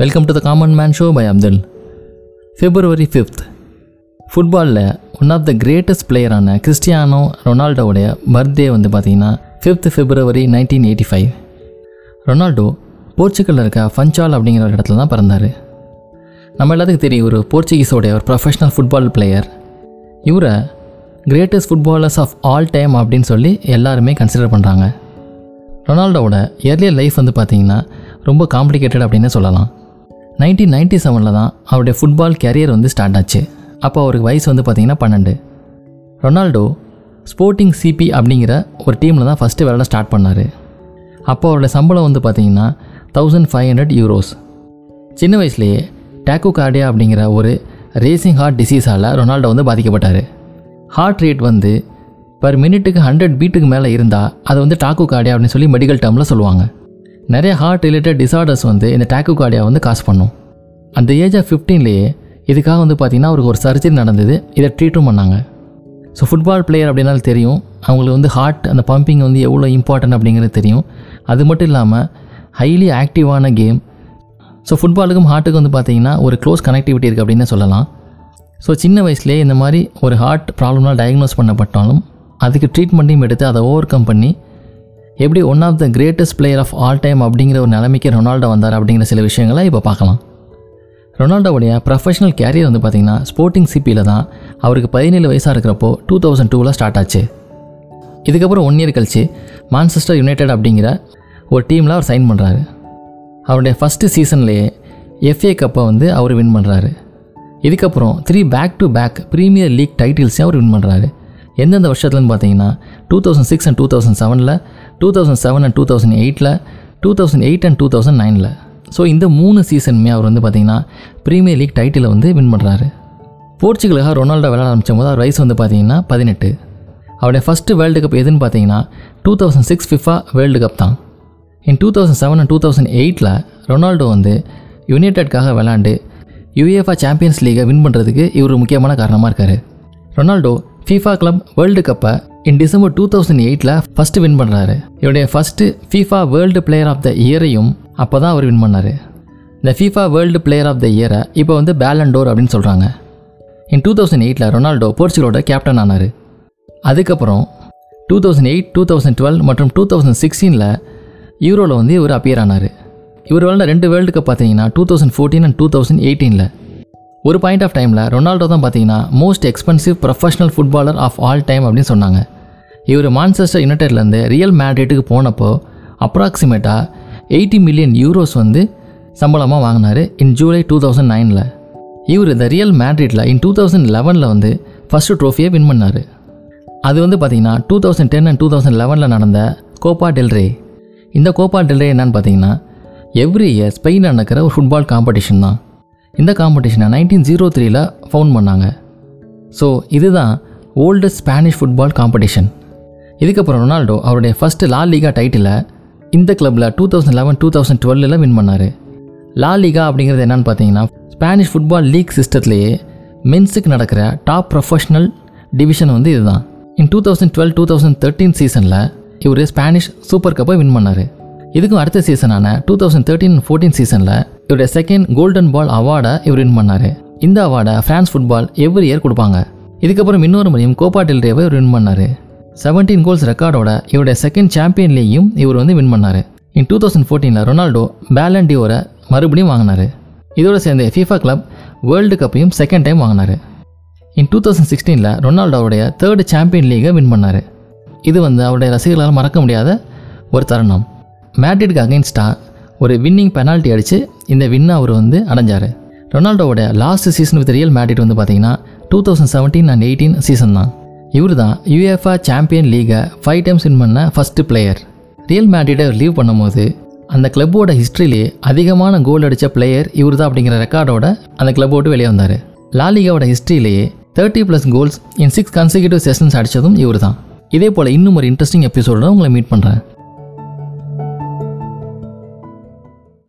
Welcome to the common man show by Abdul February fifth ஃபுட்பாலில் one of the greatest பிளேயரான Cristiano ரொனால்டோவுடைய birthday வந்து பார்த்தீங்கன்னா fifth February nineteen eighty five Ronaldo போர்ச்சுகலில் இருக்க Funchal அப்படிங்கிற ஒரு இடத்துல தான் பிறந்தார். நம்ம எல்லாத்துக்கும் தெரியும் ஒரு போர்ச்சுகீஸோடைய ஒரு ப்ரொஃபஷனல் ஃபுட்பால் பிளேயர் இவரை greatest footballers of all time அப்படின்னு சொல்லி எல்லாருமே கன்சிடர் பண்ணுறாங்க ரொனால்டோவோட இயர்லியர் லைஃப் வந்து பார்த்திங்கன்னா ரொம்ப காம்ப்ளிகேட்டட் அப்படின்னு சொல்லலாம். நைன்டீன் நைன்டி செவனில் தான் அவருடைய ஃபுட்பால் கேரியர் வந்து ஸ்டார்ட் ஆச்சு. அப்போ அவருக்கு வயசு வந்து பார்த்தீங்கன்னா பன்னெண்டு. ரொனால்டோ ஸ்போர்ட்டிங் சிபி அப்படிங்கிற ஒரு டீமில் தான் ஃபஸ்ட்டு விளாட ஸ்டார்ட் பண்ணார். அப்போ அவருடைய சம்பளம் வந்து பார்த்தீங்கன்னா தௌசண்ட் ஃபைவ் ஹண்ட்ரட் யூரோஸ் சின்ன வயசுலேயே டேக்கோ கார்டியா அப்படிங்கிற ஒரு ரேசிங் ஹார்ட் டிசீஸால் ரொனால்டோ வந்து பாதிக்கப்பட்டார். ஹார்ட் ரேட் வந்து பர் மினிட்டுக்கு ஹண்ட்ரட் பீட்டுக்கு மேலே இருந்தால் அதை வந்து டாக்கு கார்டியா அப்படின்னு சொல்லி மெடிக்கல் டேர்மில் சொல்லுவாங்க. நிறைய ஹார்ட் ரிலேட்டட் டிசார்டர்ஸ் வந்து இந்த டேக்குகார்டியா வந்து காசு பண்ணும். அந்த ஏஜ் ஆஃப் ஃபிஃப்டீன்லேயே இதுக்காக வந்து பார்த்திங்கன்னா அவருக்கு ஒரு சர்ஜரி நடந்தது. இதை ட்ரீட்டும் பண்ணாங்க. ஸோ ஃபுட்பால் பிளேயர் அப்படின்னாலும் தெரியும். அவங்களுக்கு வந்து ஹார்ட் அந்த பம்பிங் வந்து எவ்வளோ இம்பார்ட்டன்ட் அப்படிங்கிறது தெரியும். அது மட்டும் இல்லாமல் ஹைலி ஆக்டிவான கேம் ஸோ ஃபுட்பாலுக்கும் ஹார்ட்டுக்கும் வந்து பார்த்தீங்கன்னா ஒரு க்ளோஸ் கனெக்டிவிட்டி இருக்குது அப்படின்னு சொல்லலாம். ஸோ சின்ன வயசுலேயே இந்த மாதிரி ஒரு ஹார்ட் ப்ராப்ளம்னால் டயக்னோஸ் பண்ணப்பட்டாலும் அதுக்கு ட்ரீட்மெண்ட்டையும் எடுத்து அதை ஓவர் கம் பண்ணி எப்படி one of the greatest player of all time அப்படிங்கிற ஒரு நிலைமைக்கு ரொனால்டோ வந்தார் அப்படிங்கிற சில விஷயங்களை இப்போ பார்க்கலாம். ரொனால்டோவுடைய ப்ரொஃபஷனல் கேரியர் வந்து பார்த்திங்கன்னா ஸ்போர்ட்டிங் சிபியில் தான் அவருக்கு பதினேழு வயசாக இருக்கிறப்போ டூ தௌசண்ட் டூவில் ஸ்டார்ட் ஆச்சு. இதுக்கப்புறம் ஒன் இயர் கழிச்சு மான்செஸ்டர் யுனைடெட் அப்படிங்கிற ஒரு டீமில் அவர் சைன் பண்ணுறாரு அவருடைய ஃபஸ்ட்டு சீசன்லேயே எஃப்ஏ கப்பை வந்து அவர் வின் பண்ணுறாரு இதுக்கப்புறம் three back to back premier league டைட்டில்ஸையும் அவர் வின் பண்ணுறாரு எந்தெந்த வருஷத்துலன்னு பார்த்தீங்கன்னா two thousand six and two thousand செவனில் two thousand seven and two thousand எயிட்டில் two thousand eight and two thousand நைனில் ஸோ இந்த மூணு சீசனுமே அவர் வந்து பார்த்தீங்கன்னா ப்ரீமியர் லீக் டைட்டிலை வந்து வின் பண்ணுறாரு போர்ச்சுகலுக்காக ரொனால்டோ விளையாட ஆரம்பித்த போது அவர் வயசு வந்து பார்த்தீங்கன்னா பதினெட்டு. அவருடைய ஃபஸ்ட்டு வேர்ல்டு கப் எதுன்னு பார்த்தீங்கன்னா two thousand six FIFA world cup தான். In two thousand seven and two thousand எயிட்டில் ரொனால்டோ வந்து யுனைடெட்காக விளாண்டு யுஏஃபா சாம்பியன்ஸ் லீகை வின் பண்ணுறதுக்கு இவர் முக்கியமான காரணமாக இருக்கார். ரொனால்டோ ஃபீஃபா கிளப் வேர்ல்டு கப்பை இன் டிசம்பர் டூ தௌசண்ட் எயிட்டில் ஃபஸ்ட்டு வின் பண்ணுறாரு இவருடைய first FIFA world player of the இயரையும் அப்போ தான் அவர் வின் பண்ணார். இந்த FIFA world player of the இயரை இப்போ வந்து பேலண்டோர் அப்படின்னு சொல்கிறாங்க இன் டூ தௌசண்ட் எயிட்டில் ரொனால்டோ போர்ச்சுகலோட கேப்டன் ஆனார். அதுக்கப்புறம் two thousand eight two thousand twelve மற்றும் டூ தௌசண்ட் சிக்ஸ்டீனில் யூரோவில் வந்து இவர் அப்பியர் ஆனார். இவர் விளாண்ட ரெண்டு வேர்ல்டு கப் பார்த்தீங்கன்னா two thousand fourteen and two thousand எயிட்டீனில் ஒரு பாயிண்ட் ஆஃப் டைமில் ரொனால்டோ தான் பார்த்தீங்கன்னா most expensive professional footballer of all time அப்படின்னு சொன்னாங்க. இவர் மான்செஸ்டர் யுனைடெட்லேருந்து ரியல் மேட்ரிட்டுக்கு போனப்போ அப்ராக்சிமேட்டாக எயிட்டி மில்லியன் யூரோஸ் வந்து சம்பளமாக வாங்கினார் இன் ஜூலை டூ தௌசண்ட் நைனில் இவர் இந்த ரியல் மேட்ரிட்டில் இன் டூ தௌசண்ட் லெவனில் வந்து ஃபஸ்ட்டு ட்ரோஃபியை வின் பண்ணார். அது வந்து பார்த்தீங்கன்னா two thousand ten and two thousand லெவனில் நடந்த கோப்பா டெல்ரே இந்த கோப்பா டெல்ரே என்னன்னு பார்த்தீங்கன்னா எவ்ரி இயர் ஸ்பெயினில் நடக்கிற ஒரு ஃபுட்பால் காம்படிஷன் தான். இந்த காம்படிஷனை நைன்டீன் ஜீரோ த்ரீயில் ஃபவுண்ட் பண்ணாங்க. ஸோ இதுதான் ஓல்டஸ்ட் ஸ்பானிஷ் ஃபுட்பால் காம்படிஷன் இதுக்கப்புறம் ரொனால்டோ அவருடைய ஃபஸ்ட்டு லா லீகா டைட்டிலை இந்த கிளப்பில் two thousand eleven two thousand டுவெல்லில் win பண்ணார். லா லீகா அப்படிங்கிறது என்னென்னு பார்த்தீங்கன்னா ஸ்பானிஷ் ஃபுட்பால் லீக் சிஸ்டத்துலேயே மென்ஸுக்கு நடக்கிற டாப் ப்ரொஃபஷனல் டிவிஷன் வந்து இதுதான். In two thousand twelve two thousand thirteen சீசனில் இவர் ஸ்பானிஷ் சூப்பர் கப்பை வின் பண்ணார். இதுக்கும் அடுத்த சீசனான டூ தௌசண்ட் தேர்ட்டீன் ஃபோர்டீன் சீசனில் இவருடைய செகண்ட் கோல்டன் பால் அவார்டை இவர் வின் பண்ணார். இந்த அவார்டை ஃப்ரான்ஸ் ஃபுட்பால் எவ்ரி இயர் கொடுப்பாங்க. இதுக்கப்புறம் இன்னொரு முறையும் கோப்பா டெல்ரேவை இவர் வின் பண்ணார். செவன்டீன் கோல்ஸ் ரெக்கார்டோட இவருடைய செகண்ட் சாம்பியன் லீக்கையும் இவர் வந்து வின் பண்ணார். இன் டூ தௌசண்ட் ஃபோர்டீனில் ரொனால்டோ பேலண்டியோரை மறுபடியும் வாங்கினார். இதோட சேர்ந்து ஃபீஃபா கிளப் வேர்ல்டு கப்பையும் செகண்ட் டைம் வாங்கினார். இன் டூ தௌசண்ட் சிக்ஸ்டீனில் ரொனால்டோவுடைய தேர்டு சாம்பியன் லீகை வின் பண்ணார். இது வந்து அவருடைய ரசிகர்களால் மறக்க முடியாத ஒரு தருணம். மேட்ரிட்க்கு அகைன்ஸ்டாக ஒரு வின்னிங் பெனால்ட்டி அடித்து இந்த வின்னை அவர் வந்து அடைஞ்சார். ரொனால்டோவோட last season with real Madrid வந்து பார்த்தீங்கன்னா two thousand seventeen and eighteen season தான். இவர் தான் யூஎஃப்ஆ சாம்பியன் லீகை ஃபைவ் டைம்ஸ் வின் பண்ண ஃபஸ்ட்டு பிளேயர் ரியல் மேட்ரிட்டை லீவ் பண்ணும்போது அந்த கிளப்போட ஹிஸ்ட்ரியிலே அதிகமான கோல் அடித்த பிளேயர் இவர் தான் அப்படிங்கிற ரெக்கார்டோட அந்த கிளப் விட்டு வெளியே வந்தார். லாலிகாவோட ஹிஸ்ட்ரியிலேயே thirty plus goals in six consecutive sessions அடித்ததும் இவர் தான் இதே போல் இன்னும் ஒரு இன்ட்ரெஸ்டிங் எபிசோட உங்களை மீட் பண்ணுறேன்